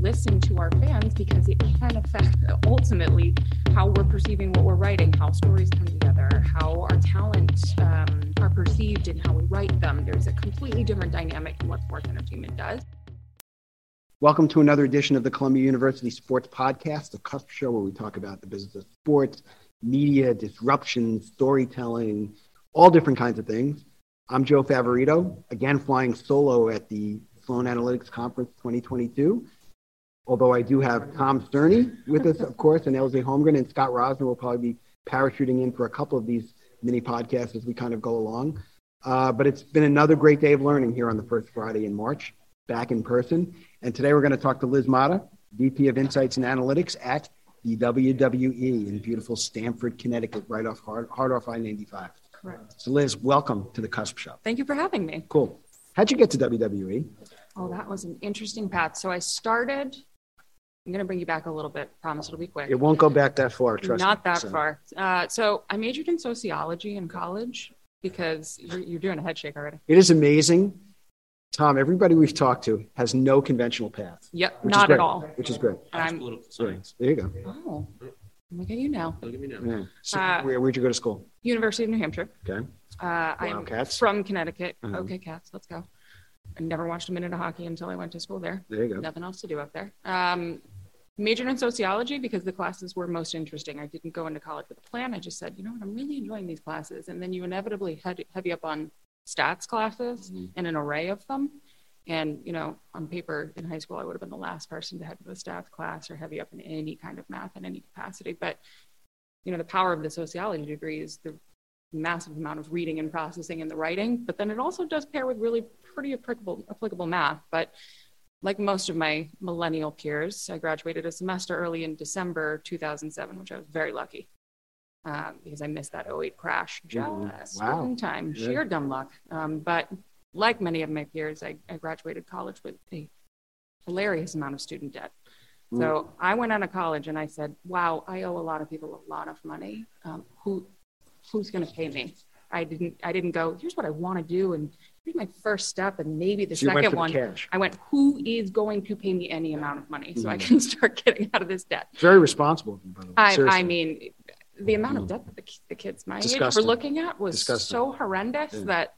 listen to our fans because it can affect ultimately how we're perceiving what we're writing, how stories come together, how our talents um, are perceived, and how we write them. There's a completely different dynamic in what sports entertainment does. Welcome to another edition of the Columbia University Sports Podcast, the Cusp Show, where we talk about the business of sports, media, disruption, storytelling, all different kinds of things. I'm Joe Favorito, again flying solo at the Sloan Analytics Conference 2022. Although I do have Tom Sterney with us, of course, and LJ Holmgren and Scott Rosner will probably be parachuting in for a couple of these mini podcasts as we kind of go along. Uh, but it's been another great day of learning here on the first Friday in March, back in person. And today we're going to talk to Liz Motta, VP of Insights and Analytics at the WWE in beautiful Stamford, Connecticut, right off hard, hard off I 95. Correct. So, Liz, welcome to the Cusp Show. Thank you for having me. Cool. How'd you get to WWE? Oh, that was an interesting path. So I started. I'm going to bring you back a little bit. Promise it'll be quick. It won't go back that far, trust me. Not me. that So- far. Uh, so I majored in sociology in college because you're, you're doing a head shake already. It is amazing. Tom, everybody we've talked to has no conventional path. Yep, not great, at all. Which is great. I'm, political science. There you go. oh, look at you now. Look at me now. Yeah. So Uh, where, where'd you go to school? University of New Hampshire. Okay. Uh, I'm Wildcats. from Connecticut. Uh-huh. Okay, Cats, let's go. I never watched a minute of hockey until I went to school there. There you go. Nothing else to do up there. Um, majored in sociology because the classes were most interesting. I didn't go into college with a plan. I just said, you know what, I'm really enjoying these classes. And then you inevitably head heavy up on stats classes Mm-hmm. and an array of them. And, you know, on paper in high school, I would have been the last person to head to a stats class or heavy up in any kind of math in any capacity. But, you know, the power of the sociology degree is the massive amount of reading and processing in the writing, but then it also does pair with really pretty applicable, applicable math. But like most of my millennial peers, I graduated a semester early in December 2007, which I was very lucky um, because I missed that 08 crash just Mhm. Wow. in time. Yeah. Sheer dumb luck. Um, but like many of my peers, I, I graduated college with a hilarious amount of student debt. Mm. So I went out of college and I said, "Wow, I owe a lot of people a lot of money. Um, who, who's going to pay me?" I didn't. I didn't go. Here's what I want to do, and here's my first step, and maybe the you second one. the. I went, "Who is going to pay me any amount of money so I Mhm. can start getting out of this debt?" Very responsible. of you, by the way. I, I mean, the amount of debt that the, the kids my age were looking at was Disgusting. so horrendous Yeah. that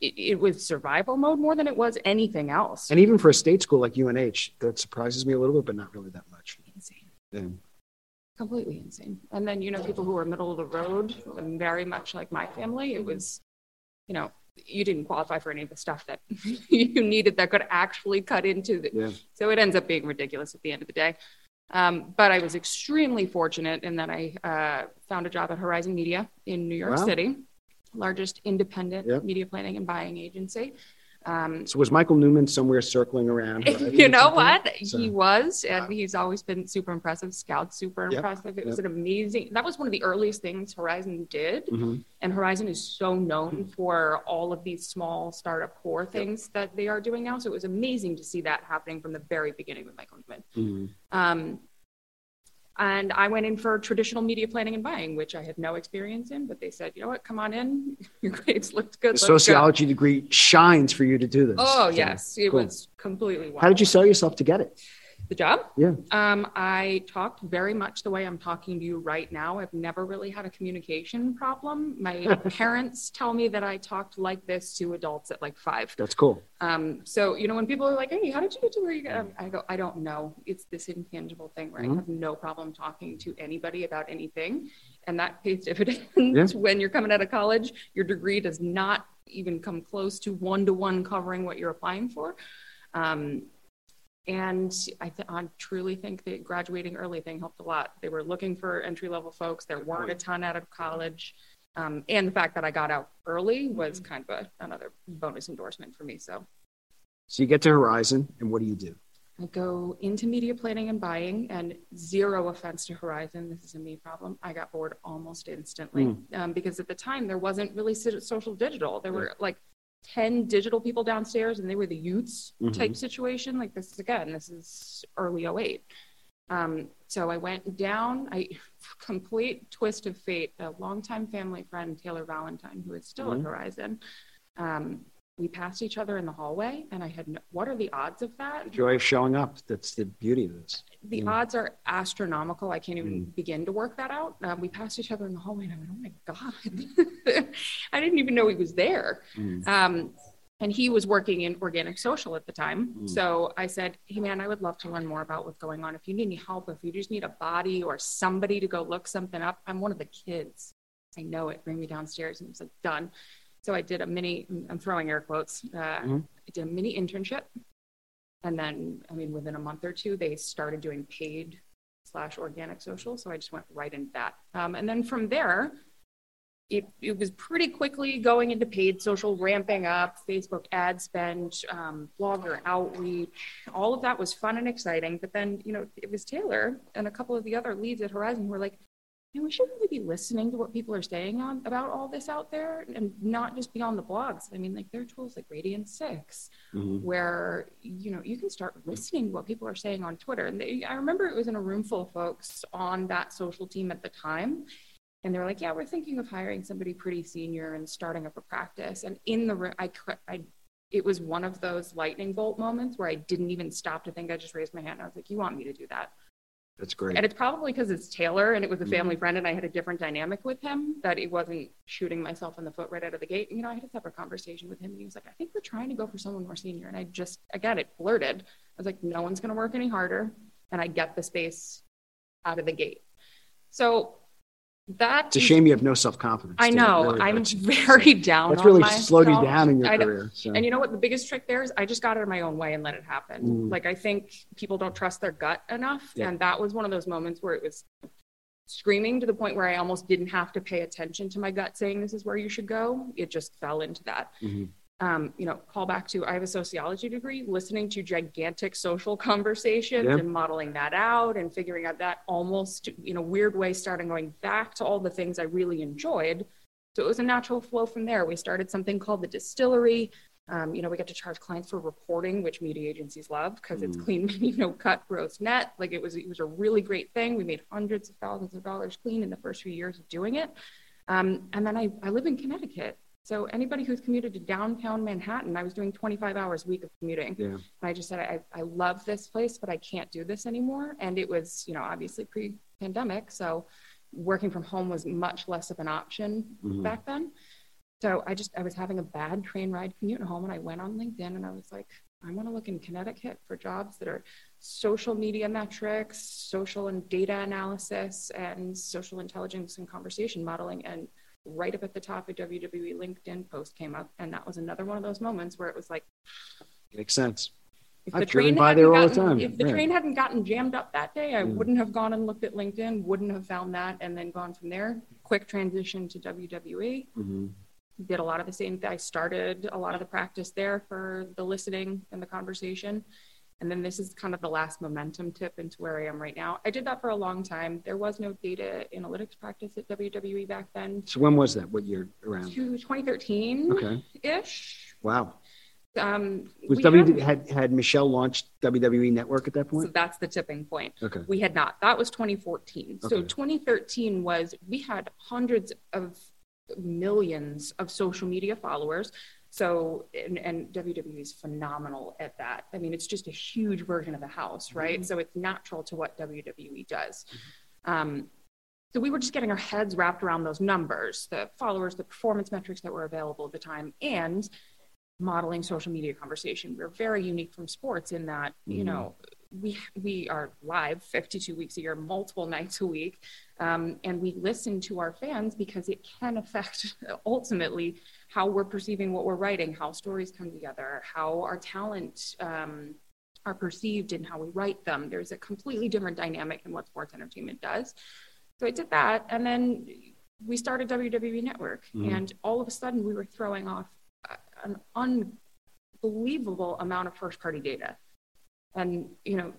it, it was survival mode more than it was anything else. And even for a state school like UNH, that surprises me a little bit, but not really that much. insane. Yeah. Completely insane. And then, you know, people who were middle of the road, very much like my family, it was, you know, you didn't qualify for any of the stuff that you needed that could actually cut into the. Yeah. So it ends up being ridiculous at the end of the day. Um, but I was extremely fortunate in that I uh, found a job at Horizon Media in New York Wow. City, largest independent Yep. media planning and buying agency. Um, So was Michael Newman somewhere circling around? you know what? So- he was, and Wow. he's always been super impressive. Scout, super Yep. impressive. It was an amazing. That was one of the earliest things Horizon did, Mhm. and Horizon is so known for all of these small startup core things that they are doing now. So it was amazing to see that happening from the very beginning with Michael Newman. Mhm. Um, and I went in for traditional media planning and buying, which I had no experience in. But they said, you know what, come on in. Your grades looked good. The Let's go." sociology degree shines for you to do this. Oh So, yes, it cool. was completely. How did you sell yourself to get it? The job? Yeah. Um, I talked very much the way I'm talking to you right now. I've never really had a communication problem. My parents tell me that I talked like this to adults at like five. That's cool. Um, so, you know, when people are like, hey, how did you get to where you got? I go, I don't know. It's this intangible thing where Mhm. I have no problem talking to anybody about anything. And that pays dividends Yeah. when you're coming out of college. Your degree does not even come close to one to one covering what you're applying for. Um, and I, th- I truly think that graduating early thing helped a lot. They were looking for entry level folks. There weren't a ton out of college. Um, and the fact that I got out early was kind of a, another bonus endorsement for me. So So you get to Horizon, and what do you do? I go into media planning and buying, and zero offense to Horizon, this is a me problem. I got bored almost instantly um, because at the time there wasn't really social digital. There were like 10 digital people downstairs, and they were the youths type situation. Like this is again, this is early 08. Um, so I went down, I complete twist of fate, a longtime family friend, Taylor Valentine, who is still at Horizon. Um, we passed each other in the hallway, and I had no, what are the odds of that? The joy of showing up. That's the beauty of this. The odds are astronomical. I can't even Mm. begin to work that out. Um, we passed each other in the hallway, and I went, "Oh my god!" I didn't even know he was there. Mm. Um, and he was working in organic social at the time. Mm. So I said, Hey, man, I would love to learn more about what's going on. If you need any help, if you just need a body or somebody to go look something up, I'm one of the kids. I know it. Bring me downstairs. And he was like, Done. So I did a mini, I'm throwing air quotes, uh, Mhm. I did a mini internship. And then, I mean, within a month or two, they started doing paid slash organic social. So I just went right into that. Um, and then from there, it, it was pretty quickly going into paid social, ramping up, Facebook ad spend, um, blogger outreach. All of that was fun and exciting. But then, you know, it was Taylor and a couple of the other leads at Horizon who were like, "Man, we should really be listening to what people are saying on, about all this out there and not just be on the blogs. I mean, like there are tools like Radian6 Mhm. where you know you can start listening to what people are saying on Twitter. And they, I remember it was in a room full of folks on that social team at the time, and they were like, "Yeah, we're thinking of hiring somebody pretty senior and starting up a practice." And in the room, I, I, it was one of those lightning bolt moments where I didn't even stop to think. I just raised my hand. I was like, "You want me to do that?" That's great. And it's probably because it's Taylor and it was a Mhm. family friend and I had a different dynamic with him that it wasn't shooting myself in the foot right out of the gate. You know, I had a separate conversation with him and he was like, I think we're trying to go for someone more senior. And I just, again, it blurted. I was like, no one's going to work any harder. And I get the space out of the gate. So that It's a shame you have no self confidence. I know. I'm very down. That's on really myself. slowed you down in your career. So. And you know what? The biggest trick there is I just got out of my own way and let it happen. Mm. Like I think people don't trust their gut enough, Yeah. and that was one of those moments where it was screaming to the point where I almost didn't have to pay attention to my gut saying this is where you should go. It just fell into that. Mhm. Um, you know, call back to I have a sociology degree, listening to gigantic social conversations Yeah. and modeling that out and figuring out that almost in a weird way, starting going back to all the things I really enjoyed. So it was a natural flow from there. We started something called the distillery. Um, you know, we get to charge clients for reporting, which media agencies love because it's Mm. clean, you know, cut gross net. Like it was, it was a really great thing. We made hundreds of thousands of dollars clean in the first few years of doing it. Um, and then I, I live in Connecticut. So anybody who's commuted to downtown Manhattan, I was doing 25 hours a week of commuting. Yeah. And I just said, I, I love this place, but I can't do this anymore. And it was, you know, obviously pre pandemic. So working from home was much less of an option Mhm. back then. So I just, I was having a bad train ride commute home and I went on LinkedIn and I was like, I want to look in Connecticut for jobs that are social media metrics, social and data analysis, and social intelligence and conversation modeling. And right up at the top, a WWE LinkedIn post came up. And that was another one of those moments where it was like, Makes sense. if I've the driven train by there all the time, If the yeah. train hadn't gotten jammed up that day, I Yeah. wouldn't have gone and looked at LinkedIn, wouldn't have found that, and then gone from there. Quick transition to WWE. Mhm. Did a lot of the same. I started a lot of the practice there for the listening and the conversation. And then this is kind of the last momentum tip into where I am right now. I did that for a long time. There was no data analytics practice at WWE back then. So when was that? What year around? To 2013 Okay. ish. Wow. Um, Was we W had- had had Michelle launched WWE Network at that point? so that's the tipping point. Okay. We had not. That was 2014. So 2013 was we had hundreds of millions of social media followers. So and, and WWE is phenomenal at that. I mean, it's just a huge version of the house, right? So it's natural to what WWE does. Um, so we were just getting our heads wrapped around those numbers, the followers, the performance metrics that were available at the time, and modeling social media conversation. We're very unique from sports in that, you Mhm. know, we we are live 52 weeks a year, multiple nights a week, um, and we listen to our fans because it can affect ultimately how we're perceiving what we're writing, how stories come together, how our talent um, are perceived, and how we write them. There's a completely different dynamic in what sports entertainment does. So I did that, and then we started WWE Network, Mhm. and all of a sudden we were throwing off an unbelievable amount of first-party data, and you know,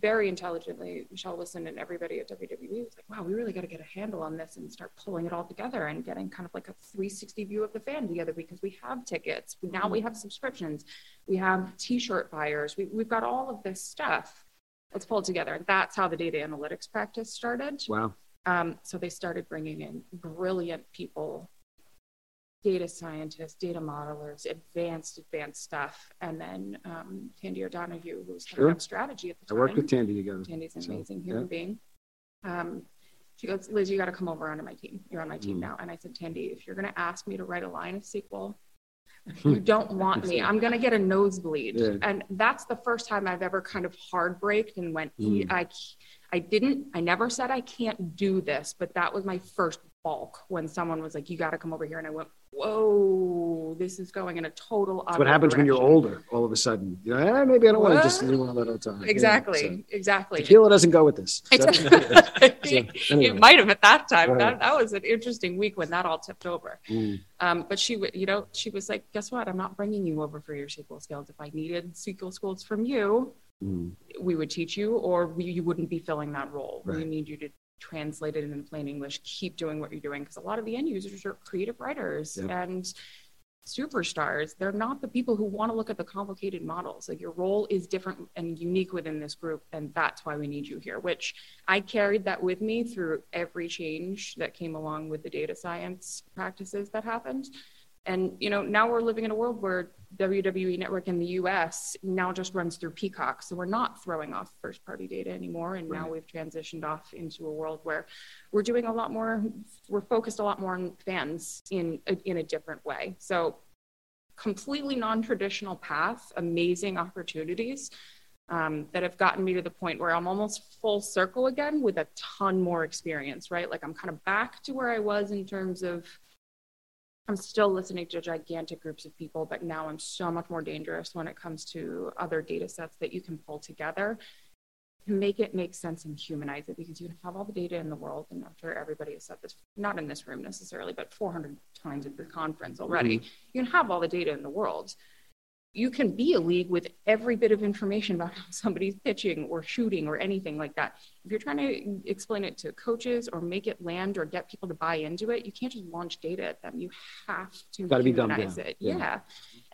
very intelligently, Michelle Wilson and everybody at WWE was like, "Wow, we really got to get a handle on this and start pulling it all together and getting kind of like a 360 view of the fan together because we have tickets, now we have subscriptions, we have T-shirt buyers, we, we've got all of this stuff." Let's pull it together. And that's how the data analytics practice started. Wow. Um, so they started bringing in brilliant people data scientists, data modelers, advanced, advanced stuff. And then um, Tandy O'Donoghue, who's sure. heading up strategy at the time. I worked with Tandy together. Tandy's an amazing human yeah. being. Um, she goes, Liz, you got to come over onto my team. You're on my team mm. now. And I said, Tandy, if you're going to ask me to write a line of SQL, you don't want me. I'm going to get a nosebleed. Yeah. And that's the first time I've ever kind of hard braked and went, mm. I, I didn't, I never said I can't do this, but that was my first balk when someone was like, you got to come over here. And I went, whoa, this is going in a total. That's what happens direction. when you're older. All of a sudden, you know, eh, maybe I don't what? want to just do one at a time. Exactly, yeah, so. exactly. Tequila doesn't go with this. So, so, anyway. It might have at that time. Right. That, that, was an interesting week when that all tipped over. Mm. Um, but she you know, she was like, guess what? I'm not bringing you over for your SQL skills. If I needed SQL skills from you, mm. we would teach you, or we, you wouldn't be filling that role. Right. We need you to translate it in plain English, keep doing what you're doing. Because a lot of the end users are creative writers yep. and superstars. They're not the people who want to look at the complicated models. Like your role is different and unique within this group. And that's why we need you here, which I carried that with me through every change that came along with the data science practices that happened. And you know, now we're living in a world where WWE Network in the US now just runs through Peacock. So we're not throwing off first party data anymore. And right. now we've transitioned off into a world where we're doing a lot more, we're focused a lot more on fans in a, in a different way. So completely non traditional path, amazing opportunities. Um, that have gotten me to the point where I'm almost full circle again with a ton more experience, right? Like I'm kind of back to where I was in terms of I'm still listening to gigantic groups of people, but now I'm so much more dangerous when it comes to other data sets that you can pull together to make it make sense and humanize it because you can have all the data in the world. And I'm sure everybody has said this, not in this room necessarily, but 400 times at the conference already. Mm-hmm. You can have all the data in the world you can be a league with every bit of information about how somebody's pitching or shooting or anything like that. If you're trying to explain it to coaches or make it land or get people to buy into it, you can't just launch data at them. You have to Gotta humanize it. Yeah. yeah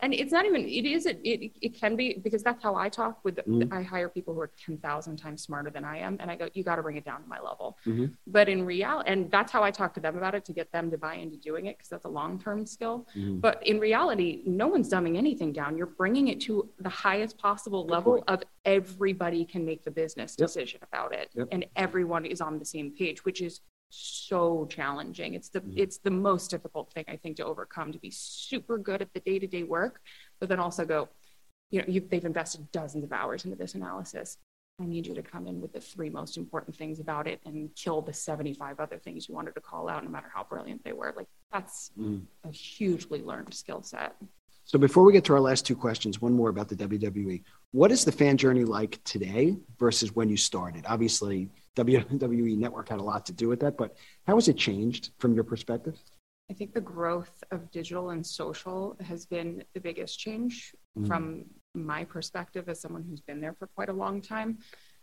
and it's not even it is it it, it can be because that's how i talk with mm-hmm. i hire people who are 10,000 times smarter than i am and i go you got to bring it down to my level mm-hmm. but in reality and that's how i talk to them about it to get them to buy into doing it because that's a long-term skill mm-hmm. but in reality no one's dumbing anything down you're bringing it to the highest possible level of everybody can make the business yep. decision about it yep. and everyone is on the same page which is so challenging. It's the mm-hmm. it's the most difficult thing I think to overcome to be super good at the day to day work, but then also go, you know, they've invested dozens of hours into this analysis. I need you to come in with the three most important things about it and kill the 75 other things you wanted to call out, no matter how brilliant they were. Like that's mm. a hugely learned skill set. So before we get to our last two questions, one more about the WWE. What is the fan journey like today versus when you started? Obviously, WWE Network had a lot to do with that, but how has it changed from your perspective? I think the growth of digital and social has been the biggest change mm. from my perspective as someone who's been there for quite a long time.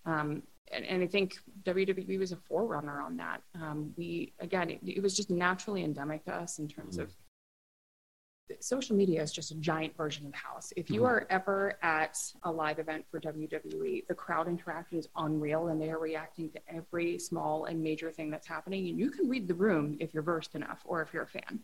Um, and, and, I think WWE was a forerunner on that. Um, we, again, it, it, was just naturally endemic to us in terms mm. of social media is just a giant version of the house. If you mm-hmm. are ever at a live event for WWE, the crowd interaction is unreal and they are reacting to every small and major thing that's happening. And you can read the room if you're versed enough or if you're a fan.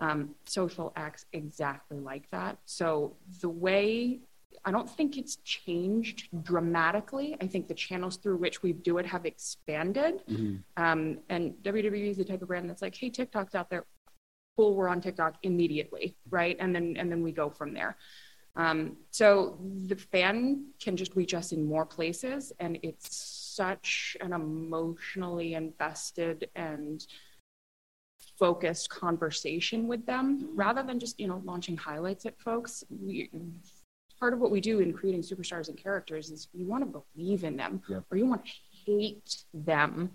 Um, social acts exactly like that. So the way I don't think it's changed dramatically. I think the channels through which we do it have expanded. Mm-hmm. Um, and WWE is the type of brand that's like, hey, TikTok's out there cool we're on tiktok immediately right? And then and then we go from there. Um, so the fan can just reach us in more places and it's such an emotionally invested and focused conversation with them rather than just you know launching highlights at folks. We part of what we do in creating superstars and characters is you want to believe in them or you want to hate them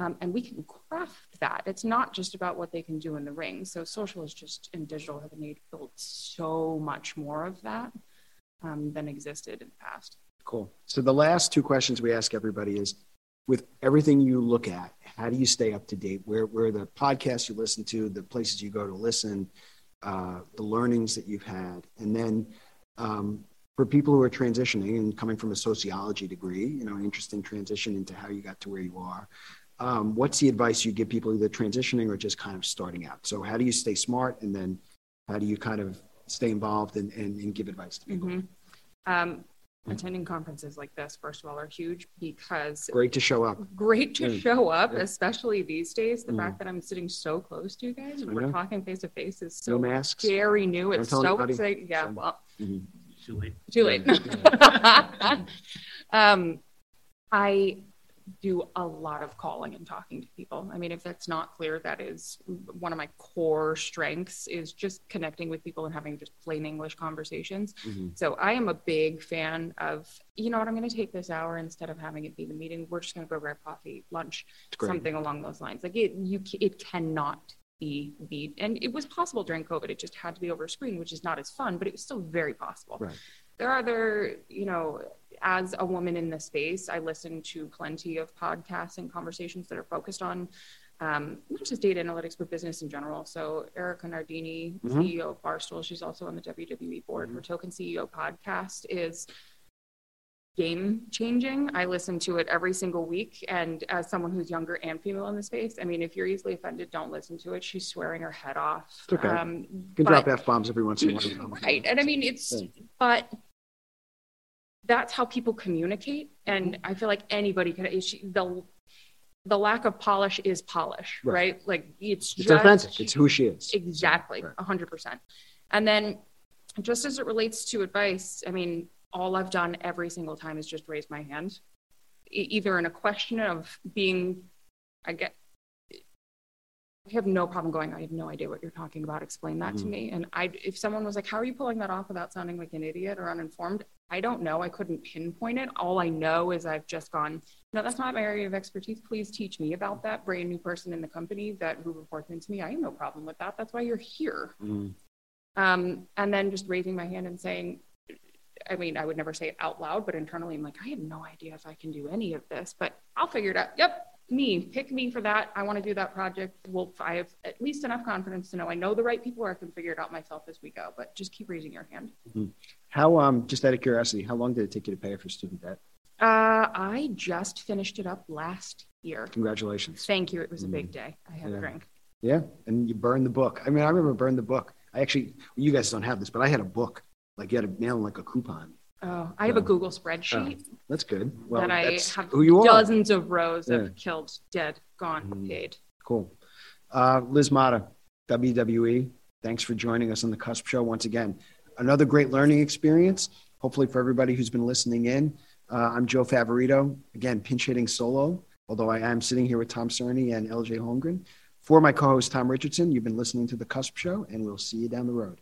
um, and we can craft that. It's not just about what they can do in the ring. So social is just and digital have enabled so much more of that um, than existed in the past. Cool. So the last two questions we ask everybody is with everything you look at, how do you stay up to date? Where where the podcasts you listen to, the places you go to listen, uh, the learnings that you've had, and then um, for people who are transitioning and coming from a sociology degree, you know, an interesting transition into how you got to where you are. Um, what's the advice you give people either transitioning or just kind of starting out? So how do you stay smart, and then how do you kind of stay involved and, and, and give advice to people? Mhm. Um, attending conferences like this, first of all, are huge because Great to show up. great to Mm. show up, Yeah. especially these days. The Mm. fact that I'm sitting so close to you guys and I we're talking face to face is No so masks. very new. Don't It's tell so anybody. exciting. Yeah, So- well, Mhm. Too late. too late. um, I do a lot of calling and talking to people. I mean, if that's not clear, that is one of my core strengths is just connecting with people and having just plain English conversations. Mhm. So I am a big fan of, you know what, I'm going to take this hour instead of having it be the meeting. We're just going to go grab coffee, lunch, something along those lines. Like it, you, it cannot be beat. And it was possible during COVID. It just had to be over a screen, which is not as fun, but it was still very possible. Right. There are other, you know, as a woman in the space, I listen to plenty of podcasts and conversations that are focused on um, not just data analytics, but business in general. So Erica Nardini, Mhm. CEO of Barstool, she's also on the WWE board. Her Token CEO podcast is game changing. I listen to it every single week. And as someone who's younger and female in the space, I mean, if you're easily offended, don't listen to it. She's swearing her head off. It's okay. Um, You can but- drop f bombs every once in a while. right. And I mean, it's, Yeah. but that's how people communicate. And I feel like anybody can, it's- the, the lack of polish is polish, Right. right? Like it's, It's just authentic. It's who she is. Exactly, Right. hundred percent. And then, just as it relates to advice, I mean, all I've done every single time is just raise my hand, e- either in a question of being, I get, I have no problem going. I have no idea what you're talking about. Explain that to Mhm. me. And I, if someone was like, "How are you pulling that off without sounding like an idiot or uninformed?" I don't know. I couldn't pinpoint it. All I know is I've just gone, no, that's not my area of expertise. Please teach me about that brand new person in the company that who reports into me. I have no problem with that. That's why you're here. Mm. Um, and then just raising my hand and saying, I mean, I would never say it out loud, but internally, I'm like, I have no idea if I can do any of this, but I'll figure it out. Yep, me, pick me for that. I want to do that project. Well, I have at least enough confidence to know I know the right people, or I can figure it out myself as we go. But just keep raising your hand. How, um, just out of curiosity, how long did it take you to pay for student debt? Uh, I just finished it up last year. Congratulations. Thank you. It was a big day. I had Yeah. a drink. Yeah, and you burned the book. I mean, I remember burn the book. I actually, you guys don't have this, but I had a book. Like you had to mail in like a coupon. Oh, I have a Oh. Google spreadsheet That's good. Well, that I that's have who you are. dozens of rows Yeah. of killed, dead, gone, Mhm. paid. Cool. Uh, Liz Motta, WWE. Thanks for joining us on the Cusp Show once again. Another great learning experience. Hopefully for everybody who's been listening in. Uh, I'm Joe Favorito. Again, pinch hitting solo. Although I am sitting here with Tom Cerny and LJ Holmgren. For my co-host Tom Richardson, you've been listening to the Cusp Show, and we'll see you down the road.